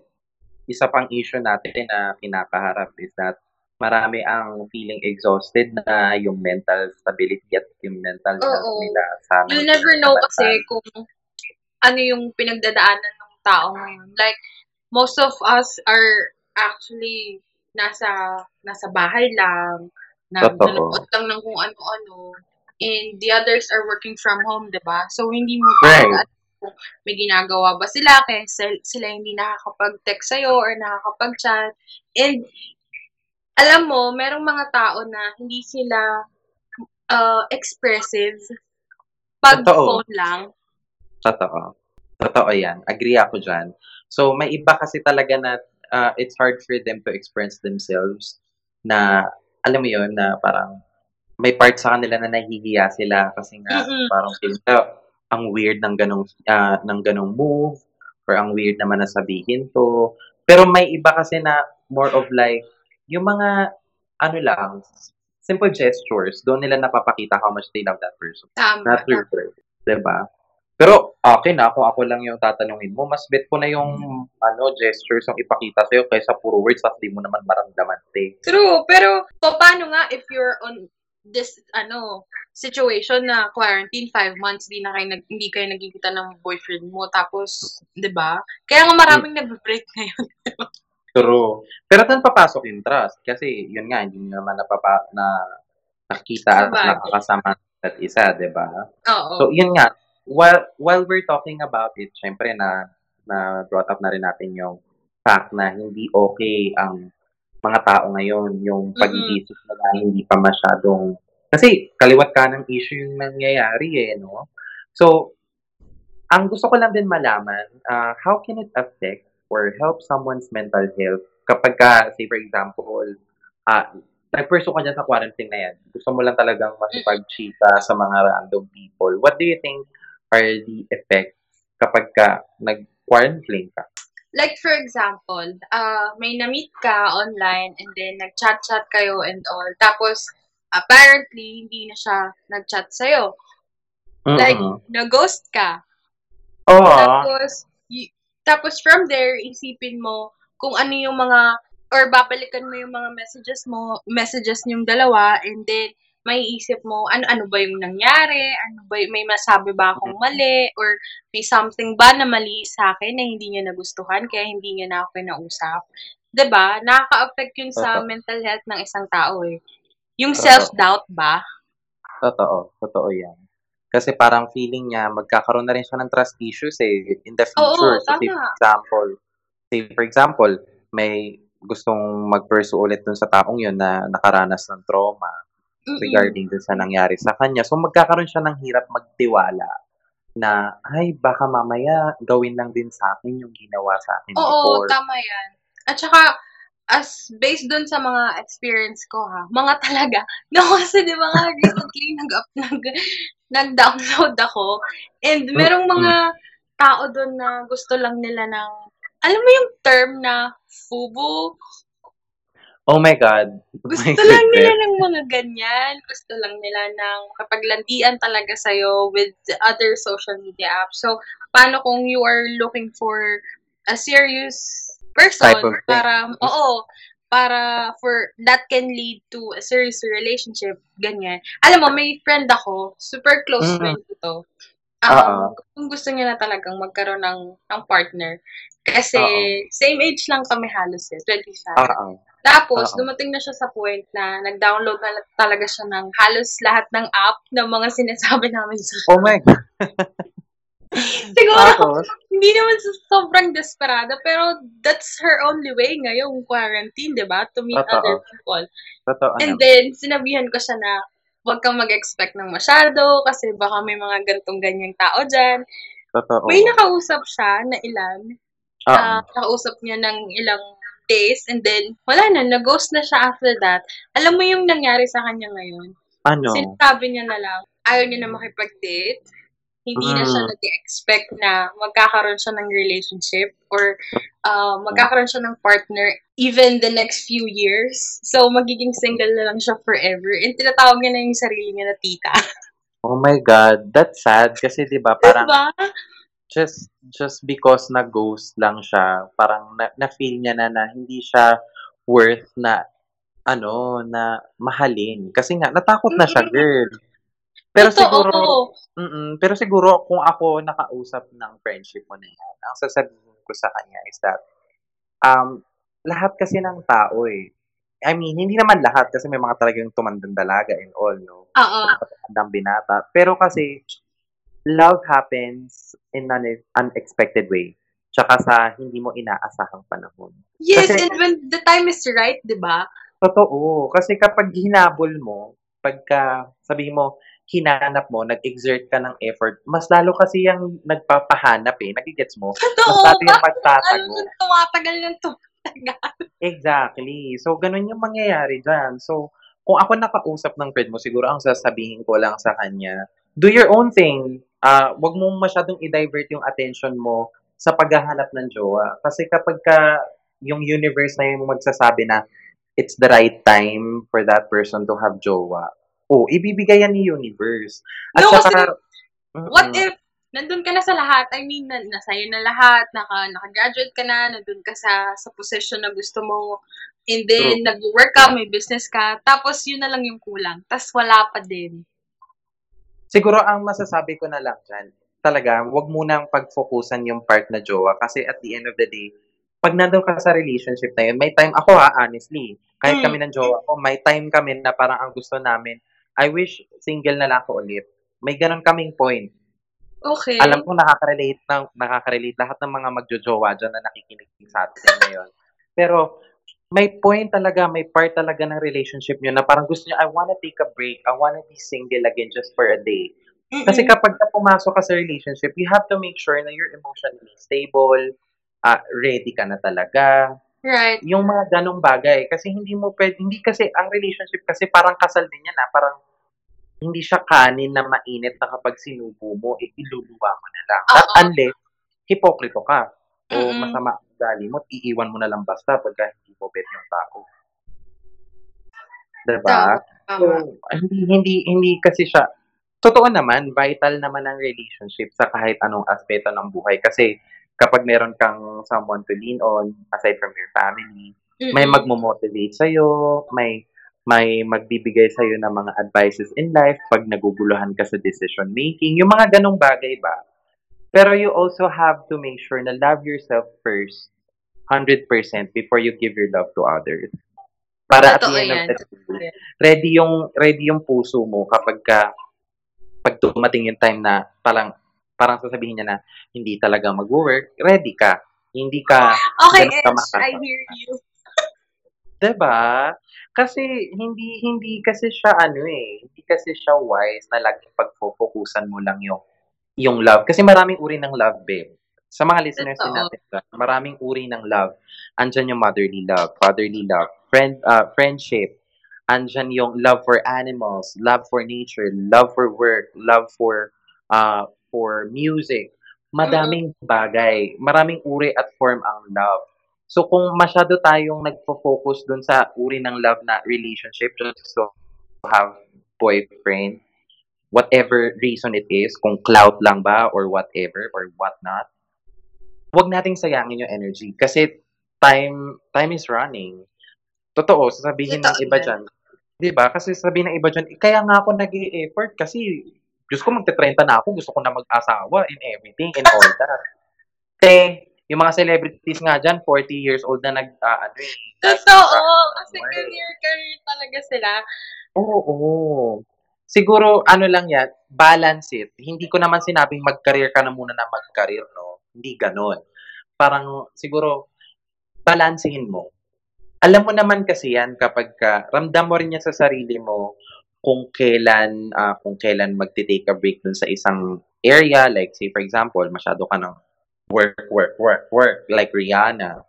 isa pang issue natin na kinakaharap is that marami ang feeling exhausted na yung mental stability at yung mental health Oo. nila sa You'll never know kasi kung ano yung pinagdadaanan ng tao ngayon. Like, most of us are actually nasa nasa bahay lang, na nanonood lang ng kung ano-ano, and the others are working from home, di ba? So, hindi mo Right. alam kung may ginagawa ba sila, kaya sil- sila hindi nakakapag-text sa'yo or nakakapag-chat. And, alam mo, merong mga tao na hindi sila uh, expressive pag Totoo. phone lang. Totoo. Totoo yan. Agree ako dyan. So, may iba kasi talaga na uh, it's hard for them to express themselves na, alam mo yun, na parang may part sa kanila na nahihiya sila kasi nga Mm-mm. parang feel nila, ang weird ng ganong, ah, ng ganong move or ang weird naman na sabihin to. Pero may iba kasi na more of like, yung mga, ano lang, simple gestures, doon nila napapakita how much they love that person. Tama. Not through words. Diba? Pero akin na, kung ako lang yung tatanungin mo, mas bet ko na yung ano gestures yung ipakita sa'yo kaysa puro words at di mo naman maramdaman. Te. True. Pero, pa- paano nga if you're on this, ano, situation na quarantine, five months, di na kayo nag, hindi kayo nagkikita ng boyfriend mo. Tapos, di ba? Kaya nga maraming nag-break ngayon. True. Pero doon papasok yung trust. Kasi yun nga, hindi naman napapa, na nakikita at Sabagay. nakakasama at isa, di ba? Oo. So, yun nga. While, while we're talking about it, syempre na, na brought up na rin natin yung fact na hindi okay ang mga tao ngayon, yung pag-iisip nila hindi pa masyadong, kasi kaliwat ka ng issue yung nangyayari eh, no? So, ang gusto ko lang din malaman, uh, how can it affect or help someone's mental health kapag ka, say for example, uh, nag-pursue ka dyan sa quarantine na yan, gusto mo lang talagang makipag-chika sa mga random people, what do you think are the effects kapag ka nag-quarantine ka? Like for example, uh, may na-meet ka online and then nag-chat-chat kayo and all. Tapos, apparently, hindi na siya nag-chat sa'yo. Like, Mm-mm. na-ghost ka. Oo. Tapos, y- tapos from there, isipin mo kung ano yung mga, or babalikan mo yung mga messages mo, messages yung dalawa, and then, may isip mo, ano ano ba yung nangyari? Ano ba, may masabi ba akong mali? Or may something ba na mali sa akin na hindi niya nagustuhan, kaya hindi niya na ako kinausap? 'Di ba? Nakaka-affect yun sa Totoo. mental health ng isang tao eh. Yung Totoo. self-doubt ba? Totoo. Totoo yan. Kasi parang feeling niya, magkakaroon na rin siya ng trust issues eh, in the Oo, future. so, say tama. for example, say for example, may gustong mag-pursue ulit dun sa taong yun na nakaranas ng trauma Mm-mm. regarding dun sa nangyari sa kanya. So, magkakaroon siya ng hirap magtiwala na, ay, baka mamaya gawin lang din sa akin yung ginawa sa akin Oo, before. tama yan. At saka, as based dun sa mga experience ko ha, mga <laughs> talaga, no, kasi di ba nga recently nag-up, nag, nag-download ako, and merong mga tao dun na gusto lang nila ng, alam mo yung term na FUBU? Oh my God. <laughs> Gusto My lang nila ng mga ganyan. Gusto lang nila ng kapaglandian talaga sa'yo with the other social media apps. So, paano kung you are looking for a serious person Type of thing. para, oo, para for, that can lead to a serious relationship, ganyan. Alam mo, may friend ako, super close Mhm. friend ko to. Oo. Um, kung gusto niya na talagang magkaroon ng, ng partner. Kasi, Oo. same age lang kami halos eh, 25. Oo. Tapos, Oo. dumating na siya sa point na nag-download na talaga siya ng halos lahat ng app ng mga sinasabi namin sa Oh my God. <laughs> Siguro, Tapos, hindi naman sa sobrang desperada, pero that's her only way ngayong quarantine, di ba? To meet Totoo. other people. totoo And naman. then, sinabihan ko siya na huwag kang mag-expect ng masyado kasi baka may mga gantong ganyang tao dyan. Totoo. May nakausap siya na ilan. Oo. Ah, nakausap niya ng ilang days and then wala na, nag-ghost na siya after that. Alam mo yung nangyari sa kanya ngayon? ano? Sinasabi niya na lang, ayaw niya na makipag-date. Hindi na siya Mm. nag-expect na magkakaroon siya ng relationship or uh, magkakaroon siya ng partner even the next few years. So, magiging single na lang siya forever. And tinatawag niya na yung sarili niya na tita. Oh my God. That's sad. Kasi di ba parang diba? Just just because na ghost lang siya, parang na, na-feel niya na na hindi siya worth na ano, na mahalin. Kasi nga, natakot na siya, Mm. girl. Pero Totoo. siguro, mm pero siguro kung ako nakausap ng friendship mo na yan, ang sasabihin ko sa kanya is that, um, lahat kasi ng tao eh, I mean, hindi naman lahat kasi may mga talagang tumandang dalaga and all, no? Oo. Tumandang binata. Pero kasi, love happens in an unexpected way. Tsaka sa hindi mo inaasahang panahon. Yes, Kasi- and when the time is right, di ba? Totoo. Kasi kapag hinabol mo, pagka sabihin mo, hinanap mo, nag-exert ka ng effort, mas lalo kasi yung nagpapahanap eh. Nagigets mo? Totoo. Mas lalo yung Bakit magtatago. ano, tumatagal ng tumatagal. Exactly. So, ganun yung mangyayari dyan. So, kung ako nakausap ng friend mo, siguro ang sasabihin ko lang sa kanya, do your own thing. Ah, wag mong masyadong i-divert yung attention mo sa paghahanap ng jowa. Kasi kapag ka yung universe na yung magsasabi na it's the right time for that person to have jowa, oh, ibibigay yan ni universe. At No, saka, kasi What Mm-mm. if nandun ka na sa lahat? I mean, na, nasa'yo na lahat, naka, naka-graduate ka na, nandun ka sa, sa position na gusto mo, and then True. nag-work ka, may business ka, tapos yun na lang yung kulang, tapos wala pa din. Siguro ang masasabi ko na lang dyan, talaga, wag munang pag-focusan yung part na jowa kasi at the end of the day, pag nandun ka sa relationship na yun, may time, ako ha, honestly, kahit Mm. kami ng jowa ko, may time kami na parang ang gusto namin, I wish single na lang ako ulit. May ganun kaming point. Okay. Alam ko nakaka-relate na, nakaka-relate lahat ng mga magjojowa dyan na nakikinig sa atin ngayon. Pero, may point talaga, may part talaga ng relationship nyo na parang gusto nyo, I wanna take a break, I wanna be single again just for a day. Kasi Mm-mm. kapag ka pumasok ka sa relationship, you have to make sure na you're emotionally stable, ah ready ka na talaga. Right. Yung mga ganong bagay. Kasi hindi mo pwede, hindi kasi, ang relationship kasi parang kasal din yan ah. Parang, hindi siya kanin na mainit na kapag sinubo mo, eh, iluluwa mo na lang. At Oo. unless, hipokrito ka. O Mm-mm. masama ugali mo, iiwan mo na lang basta pagka hindi mo bet yung tao. Diba? So, Tama. hindi, hindi, hindi kasi siya, totoo naman, vital naman ang relationship sa kahit anong aspeto ng buhay. Kasi, kapag meron kang someone to lean on, aside from your family, may Mm-mm. magmo-motivate sa'yo, may may magbibigay sa'yo ng mga advices in life pag naguguluhan ka sa decision making, yung mga ganong bagay ba. Pero you also have to make sure na love yourself first, 100% before you give your love to others. Para at the end of the day, ready yung ready yung puso mo kapag ka pag dumating yung time na parang parang sasabihin niya na hindi talaga mag-work, ready ka. Hindi ka Okay, Edge, I hear you. <laughs> 'Di ba? Kasi hindi hindi kasi siya ano eh, hindi kasi siya wise na laging pagfo-fokusan mo lang yung yung love. Kasi maraming uri ng love, babe. Sa mga listeners din natin, maraming uri ng love. Andyan yung motherly love, fatherly love, friend uh, friendship. Andyan yung love for animals, love for nature, love for work, love for uh for music. Madaming bagay, maraming uri at form ang love. So kung masyado tayong nagfo-focus dun sa uri ng love na relationship just to have boyfriend, whatever reason it is, kung clout lang ba or whatever or whatnot, wag nating sayangin yung energy kasi time time is running. Totoo, sasabihin ng iba yan. dyan. Di ba? Kasi sasabihin ng iba dyan, "Eh, kaya nga ako nag effort kasi Diyos ko, magte-30 na ako, gusto ko na mag-asawa and everything and all <laughs> that. Eh, yung mga celebrities nga dyan, 40 years old na nag, ah, ano eh, Totoo. Kasi Why? career-career talaga sila. Oo. Siguro, ano lang yan, balance it. Hindi ko naman sinabing mag-career ka na muna na mag-career, no? Hindi ganon. Parang, siguro, balansehin mo. Alam mo naman kasi yan kapag ka, ramdam mo rin yan sa sarili mo kung kailan, ah, kung kailan magti-take a break dun sa isang area. Like, say, for example, masyado ka ng work, work, work, work, like Rihanna.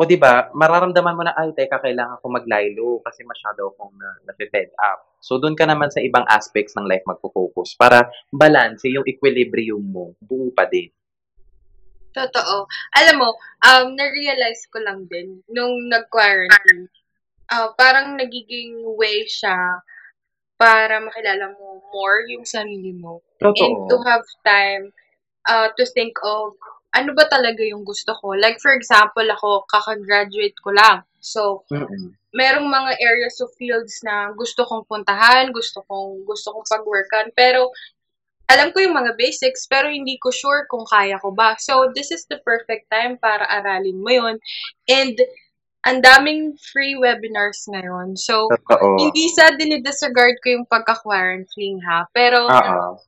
O di ba, mararamdaman mo na, ay, teka, kailangan ko maglaylo kasi masyado akong na, na-fed up. So, doon ka naman sa ibang aspects ng life magpo-focus para balance yung equilibrium mo, buo pa din. Totoo. Alam mo, um, na-realize ko lang din nung nag-quarantine, ah, parang nagiging way siya para makilala mo more yung sarili mo. And to Totoo. have time uh, to think of ano ba talaga yung gusto ko. Like, for example, ako, kakagraduate ko lang. So, Mm-mm. merong mga areas of fields na gusto kong puntahan, gusto kong, gusto kong pag-workan. Pero, alam ko yung mga basics, pero hindi ko sure kung kaya ko ba. So, this is the perfect time para aralin mo yun. And, ang daming free webinars ngayon. So, Totoo. hindi sa dinidisregard ko yung pagka-quarantine ha. Pero, Oo.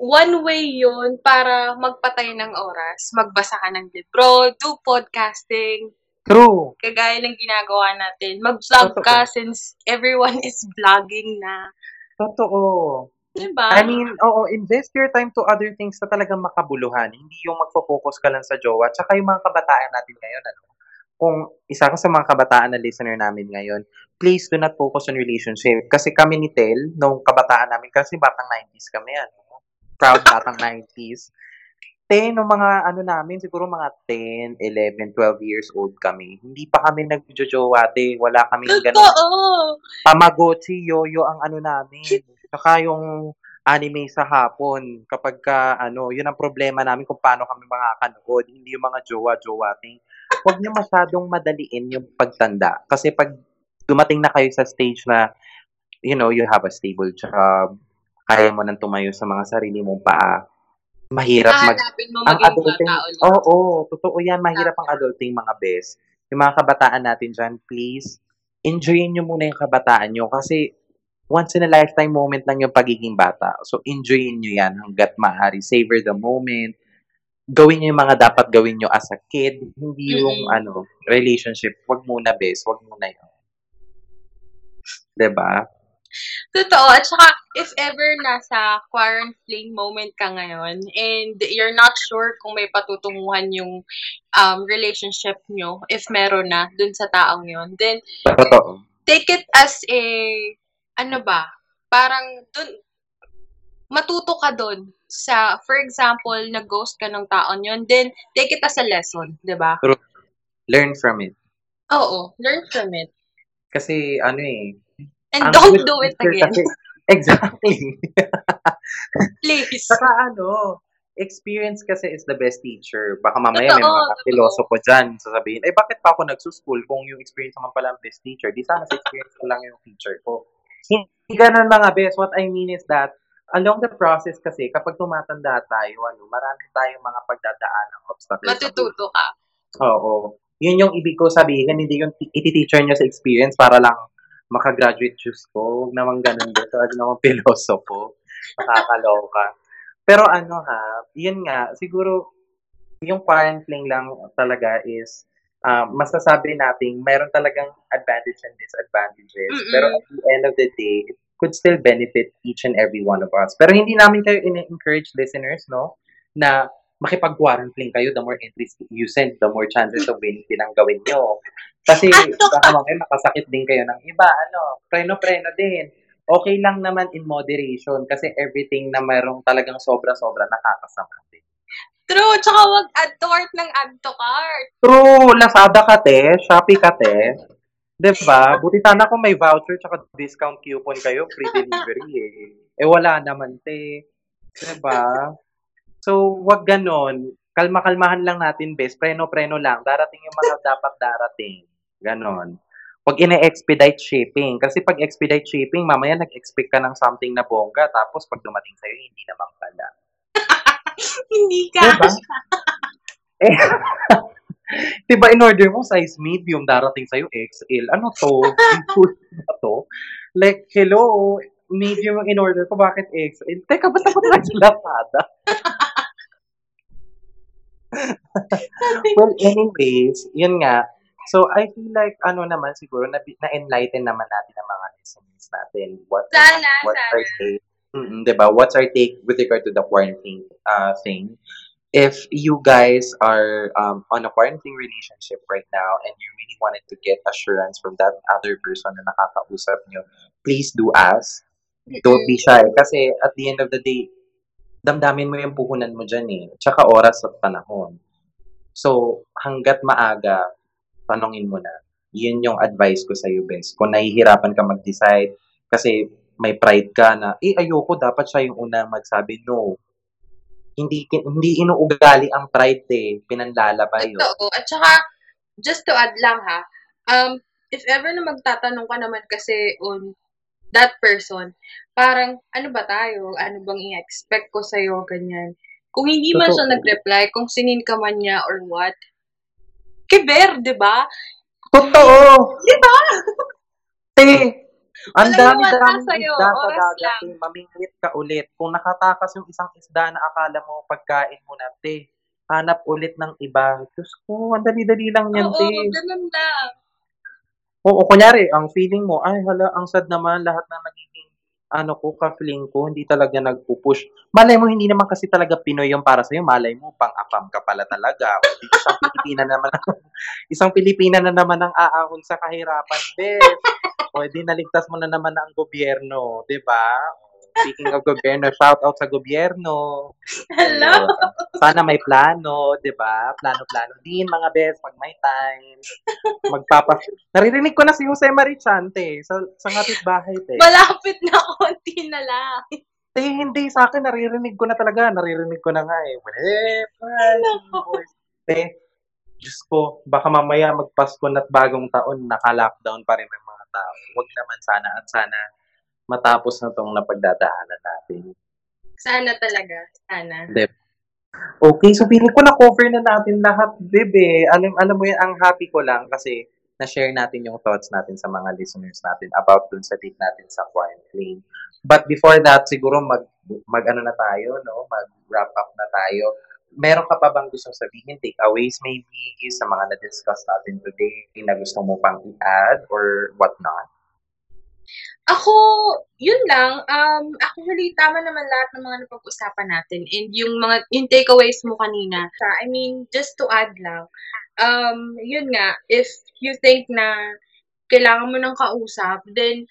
One way yun para magpatay ng oras. Magbasa ka ng libro, do podcasting, True. kagaya ng ginagawa natin. Mag-vlog Totoo. ka since everyone is vlogging na. Totoo. Diba? I mean, oo, invest your time to other things na talagang makabuluhan. Hindi yung magfo-focus ka lang sa jowa. Tsaka yung mga kabataan natin ngayon, ano, kung isa ka sa mga kabataan na listener namin ngayon, please do not focus on relationship. Kasi kami ni Tel, nung kabataan namin, kasi batang 90s kami, ano, proud batang 90s. Te, nung mga ano namin, siguro mga 10, 11, 12 years old kami. Hindi pa kami nagjojowa, te. Wala kami ganun. Totoo! Tamagotchi, yoyo ang ano namin. Saka yung anime sa hapon. Kapag ka, ano, yun ang problema namin kung paano kami makakanood. Hindi yung mga jowa-jowa thing. Huwag niyo masyadong madaliin yung pagtanda. Kasi pag dumating na kayo sa stage na, you know, you have a stable job, kaya mo nang tumayo sa mga sarili mong paa, mahirap mag... Mo Ang adulting, oo, oh, totoo yan. Mahirap ang adulting mga best. Yung mga kabataan natin dyan, please, enjoyin nyo muna yung kabataan nyo kasi once in a lifetime moment lang yung pagiging bata. So, enjoyin nyo yan hanggat maaari. Savor the moment. Gawin nyo yung mga dapat gawin nyo as a kid. Hindi yung, Mm-mm. ano, relationship. Wag muna, best. Wag muna yun. 'Di ba? Totoo. At saka, if ever nasa quarantine moment ka ngayon and you're not sure kung may patutunguhan yung um, relationship nyo, if meron na dun sa taong yon then Totoo. take it as a, ano ba, parang dun, matuto ka dun sa, for example, nag-ghost ka ng taon yon then take it as a lesson, di ba? Learn from it. Oo, learn from it. Kasi, ano eh, And don't do it <laughs> again. Kasi, exactly. Please. Saka ano, experience kasi is the best teacher. Baka mamaya may Totoo, mga totoo. pilosopo dyan sasabihin, eh bakit pa ako nagsuschool kung yung experience naman pala ang best teacher? Di sana sa experience ko lang yung teacher ko. Hindi ganun mga best. What I mean is that along the process kasi, kapag tumatanda tayo, ano, marami tayong mga pagdadaan ng obstacles. Matututo ka. Oo. Yun yung ibig ko sabihin, hindi yung ti- iti-teacher nyo sa experience para lang makagraduate Diyos ko. Huwag naman ganun din. Talaga naman pilosopo. Nakakaloka. Pero ano ha, yun nga, siguro, yung quarantine lang talaga is, uh, masasabi natin, meron talagang advantage and disadvantages. Mm-mm. Pero at the end of the day, it could still benefit each and every one of us. Pero hindi namin kayo in-encourage listeners, no, na makipag-quarantine kayo, the more entries you send, the more chances of winning din ang gawin nyo. Kasi baka mamaya makasakit din kayo ng iba. Ano, preno-preno din. Okay lang naman in moderation kasi everything na mayroong talagang sobra-sobra nakakasama din. True. Tsaka wag add to cart ng add to cart. True, Lazada ka te, Shopee ka te. 'Di ba? <laughs> Buti sana kung may voucher tsaka discount coupon kayo, free delivery eh. Eh wala naman te. 'Di ba? So, wag ganon. Kalma-kalmahan lang natin, best. Preno-preno lang. Darating yung mga dapat darating. Ganon. Huwag ina-expedite shipping. Kasi pag expedite shipping, mamaya nag-expect ka ng something na bongga, tapos pag dumating sa'yo, hindi naman pala. <laughs> Hindi ka. Diba? <laughs> Eh, <laughs> diba in order mo size medium, darating sa'yo XL. Ano to? Ba to? Like, hello, medium yung in order ko, bakit XL? Teka, ba't ako na Lazada? <laughs> well, anyways, yun nga. So, I feel like, ano naman, siguro, na, na-enlighten naman natin ang mga listeners natin. What, Sana, what's sana. our take? Mm, diba? What's our take with regard to the quarantine uh, thing? If you guys are um, on a quarantine relationship right now and you really wanted to get assurance from that other person na nakakausap nyo, please do ask. Don't be shy. Kasi at the end of the day, damdamin mo yung puhunan mo dyan eh. Tsaka oras at panahon. So, hanggat maaga, tanongin mo na. Yun yung advice ko sa'yo, best. Kung nahihirapan ka mag-decide, kasi may pride ka na, eh, ayoko, dapat siya yung unang magsabi, no. Hindi, hindi inuugali ang pride eh. Pinanlalabay yun. Totoo. At saka, just to add lang ha, um, if ever na magtatanong ka naman kasi on that person, parang, ano ba tayo? Ano bang i-expect ko sa'yo? Ganyan. Kung hindi man siya Totoo. nag-reply, kung sinin ka man niya or what, kiber, di ba? Totoo! Di ba? Te, <laughs> ang Walang dami-dami mawala sa'yo, isda sa dagat. eh. Mamingwit ka ulit. Kung nakatakas yung isang isda na akala mo pagkain mo na, te, hanap ulit ng iba. Diyos ko, ang dali-dali lang yan, Oo, te. ganun lang. Oo, kunyari, ang feeling mo, ay hala, ang sad naman lahat na nagiging ano ko, ka-fling ko, hindi talaga nagpo-push. Malay mo, hindi naman kasi talaga Pinoy yung para sa'yo. Malay mo, pang-apam ka pala talaga. O, isang Pilipina naman, <laughs> isang Pilipina na naman ang aahon sa kahirapan, bes. <laughs> O, di naligtas mo na naman ang gobyerno, di ba? Speaking of gobyerno, shout out sa gobyerno. Hello! Sana may plano, di ba? Plano-plano din, mga bes, pag may time. Magpapa... Naririnig ko na si Jose Marichante sa, sa ngapit bahay, te. Malapit na konti na lang. Eh, hindi sa akin, naririnig ko na talaga. Naririnig ko na nga eh. Eh, Nako. Eh, Diyos ko, baka mamaya magpasko na't bagong taon, naka-lockdown pa rin ang mga tao. Huwag naman sana at sana matapos na tong napagdadaanan natin. Sana talaga. Sana. Okay, so feeling ko na-cover na natin lahat, bebe. Alam, alam mo yan, ang happy ko lang kasi na-share natin yung thoughts natin sa mga listeners natin about dun sa tip natin sa quarantine. But before that, siguro mag, mag ano na tayo, no? Mag-wrap up na tayo. Meron ka pa bang gustong sabihin, takeaways maybe, sa mga na-discuss natin today na gusto mo pang i-add or whatnot? Ako, yun lang. Um, actually, tama naman lahat ng mga napag-usapan natin. And yung mga, yung takeaways mo kanina. I mean, just to add lang. Um, yun nga, if you think na kailangan mo ng kausap, then,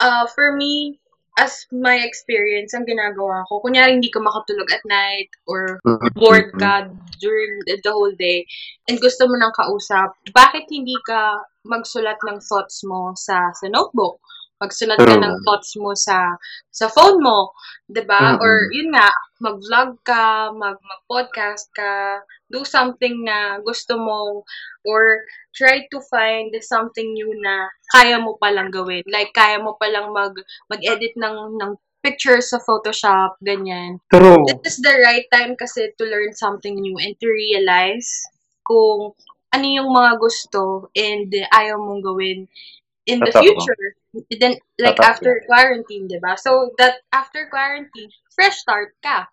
uh, for me, as my experience, ang ginagawa ko, kunyari hindi ka makatulog at night or bored ka during the, the whole day and gusto mo ng kausap, bakit hindi ka magsulat ng thoughts mo sa sa notebook? Magsulat ka ng thoughts mo sa sa phone mo, 'di ba? Mm-mm. Or yun nga, mag-vlog ka, mag mag-podcast ka, do something na gusto mo or try to find something new na kaya mo palang gawin. Like kaya mo palang mag mag-edit ng ng pictures sa Photoshop, ganyan. True. This is the right time kasi to learn something new and to realize kung ano yung mga gusto and ayaw mong gawin in the Totoo. future. Then, like, Totoo. after quarantine, di ba? So, that after quarantine, fresh start ka.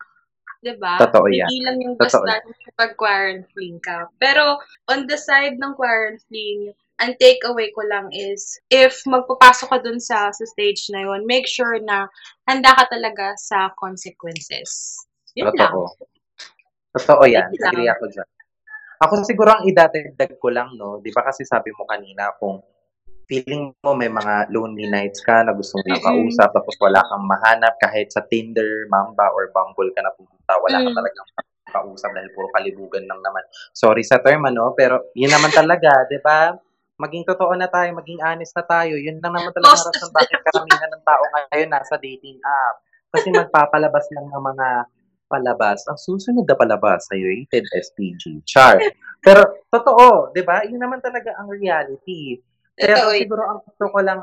Di ba? Totoo yan. Hindi lang yung Totoo basta pag quarantine ka. Pero, on the side ng quarantine, ang takeaway ko lang is, if magpapasok ka dun sa, sa stage na yun, make sure na handa ka talaga sa consequences. Yun lang. Totoo. Totoo yan. Agree ako dyan. Ako siguro ang idadagdag ko lang, no? Di ba kasi sabi mo kanina kung feeling mo may mga lonely nights ka na gusto mo na Mm-mm. kausap tapos wala kang mahanap kahit sa Tinder, Mamba, or Bumble ka na pupunta, wala ka Mm. talagang kausap dahil puro kalibugan lang naman. Sorry sa term, ano? Pero yun naman talaga, di ba? Maging totoo na tayo, maging honest na tayo. Yun lang naman talaga Most rason bakit karamihan ng tao ngayon nasa dating app. Kasi magpapalabas lang ng mga palabas. Ang susunod na palabas ay rated SPG. Char. Pero totoo, 'di ba? Yun naman talaga ang reality. Totoo yun. siguro ang gusto ko lang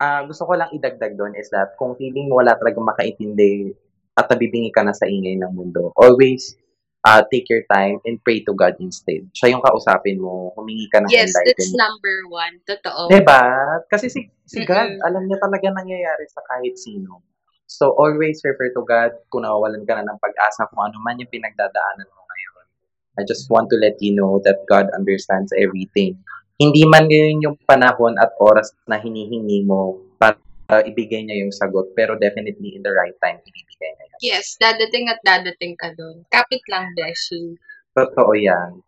ah, gusto ko lang idagdag doon is that kung feeling mo wala talagang makaintindi at nabibingi ka na sa ingay ng mundo, always ah, take your time and pray to God instead. Siya yung kausapin mo, humingi ka ng Yes, that's enlightenment. number one. Totoo. Diba? Kasi si, si God, Mm-mm. alam niya talaga nangyayari sa kahit sino. So, always refer to God kung nawawalan ka na ng pag-asa kung ano man yung pinagdadaanan mo ngayon. I just want to let you know that God understands everything. Hindi man ngayon yung panahon at oras na hinihingi mo para ibigay niya yung sagot, pero definitely in the right time, ibibigay niya yan. Yes, dadating at dadating ka doon. Kapit lang, Beshi. Totoo yan.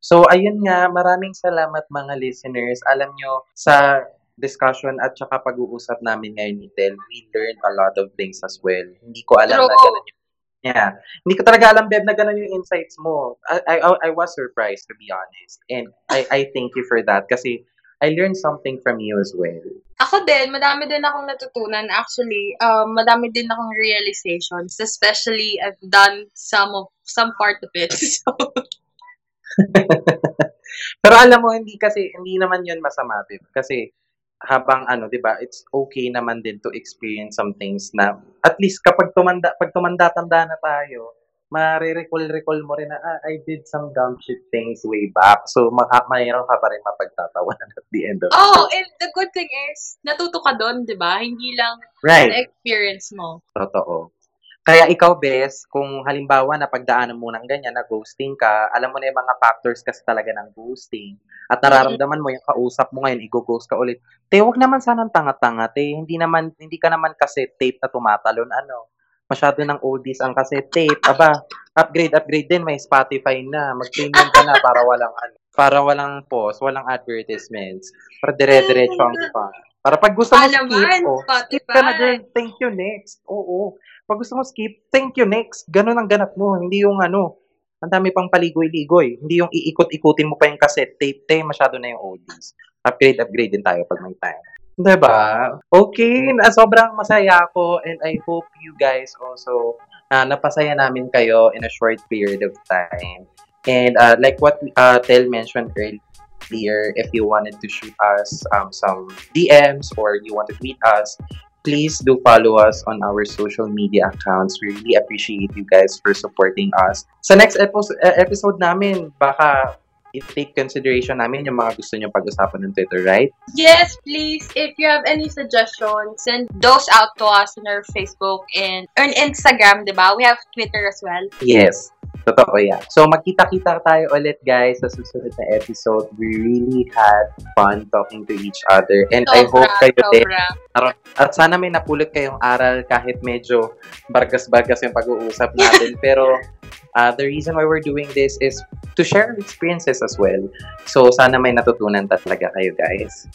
So, ayun nga, maraming salamat mga listeners. Alam nyo, sa discussion at saka pag-uusap namin ngayon ni Tel, we learned a lot of things as well. Hindi ko alam na True. ganun yung Yeah. Hindi ko talaga alam, Beb, na ganun yung insights mo. I, I, I was surprised, to be honest. And I, I thank you for that kasi I learned something from you as well. Ako din, madami din akong natutunan. Actually, um, madami din akong realizations. Especially, I've done some of some part of it. <laughs> So, <laughs> Pero alam mo, hindi kasi, hindi naman yun masama, Beb. Kasi habang ano, 'di ba? It's okay naman din to experience some things na at least kapag tumanda pag tumanda-tanda na tayo, mare-recall-recall mo rin na ah, I did some dumb shit things way back. So maka, mayroon ka pa rin mapagtatawanan at the end of oh, and the good thing is, natuto ka doon, di ba? Hindi lang Right. na-experience mo. Totoo. Kaya ikaw, Bes, kung halimbawa na pagdaanan mo ng ganyan, na ghosting ka, alam mo na yung mga factors kasi talaga ng ghosting. At nararamdaman mo yung kausap mo ngayon, i-ghost ka ulit. Te, wag naman sanang tanga-tanga, te. Hindi naman, hindi ka naman kasi tape na tumatalon, ano. Masyado ng oldies ang cassette tape. Aba, upgrade, upgrade din. May Spotify na. Mag-premium ka na para walang, ano, para walang pause, walang advertisements. Para dire-diretso ang fun. Para pag gusto mo Ah, skip, oh, skip ka na, Spotify. girl. Thank you, next. Oo. Pag gusto mo skip, thank you, next. Ganun ang ganap mo. Hindi yung ano, ang dami pang paligoy-ligoy. Hindi yung iikot-ikutin mo pa yung cassette tape. Te, masyado na yung oldies. Upgrade, upgrade din tayo pag may time. Diba? Okay, na sobrang masaya ako and I hope you guys also uh, napasaya namin kayo in a short period of time. And uh, like what uh, Tel mentioned earlier, if you wanted to shoot us um, some DMs or you want to tweet us, please do follow us on our social media accounts. We really appreciate you guys for supporting us. Sa next episode, episode namin, baka i-take consideration namin yung mga gusto nyo pag-usapan ng Twitter, right? Yes, please. If you have any suggestions, send those out to us on our Facebook and on Instagram, di ba? We have Twitter as well. Yes. Totoo yan. So, magkita-kita tayo ulit, guys, sa susunod na episode. We really had fun talking to each other. And I hope kayo din. sobra. At sana may napulot kayong aral kahit medyo bargas-bargas yung pag-uusap natin. <laughs> Pero, uh, the reason why we're doing this is to share experiences as well. So, sana may natutunan talaga kayo, guys.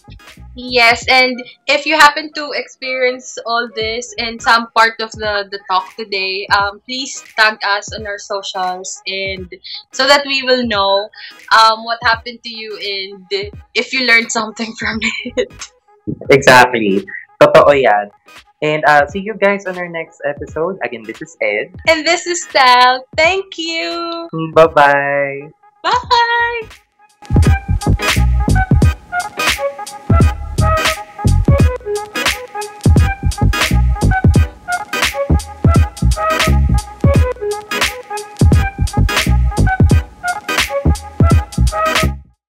Yes, and if you happen to experience all this in some part of the, the talk today, um, please tag us on our socials and so that we will know um, what happened to you and if you learned something <laughs> from it. Exactly. Totoo yan. And uh, see you guys on our next episode. Again, this is Ed. And this is Sal. Thank you. Bye-bye. Bye.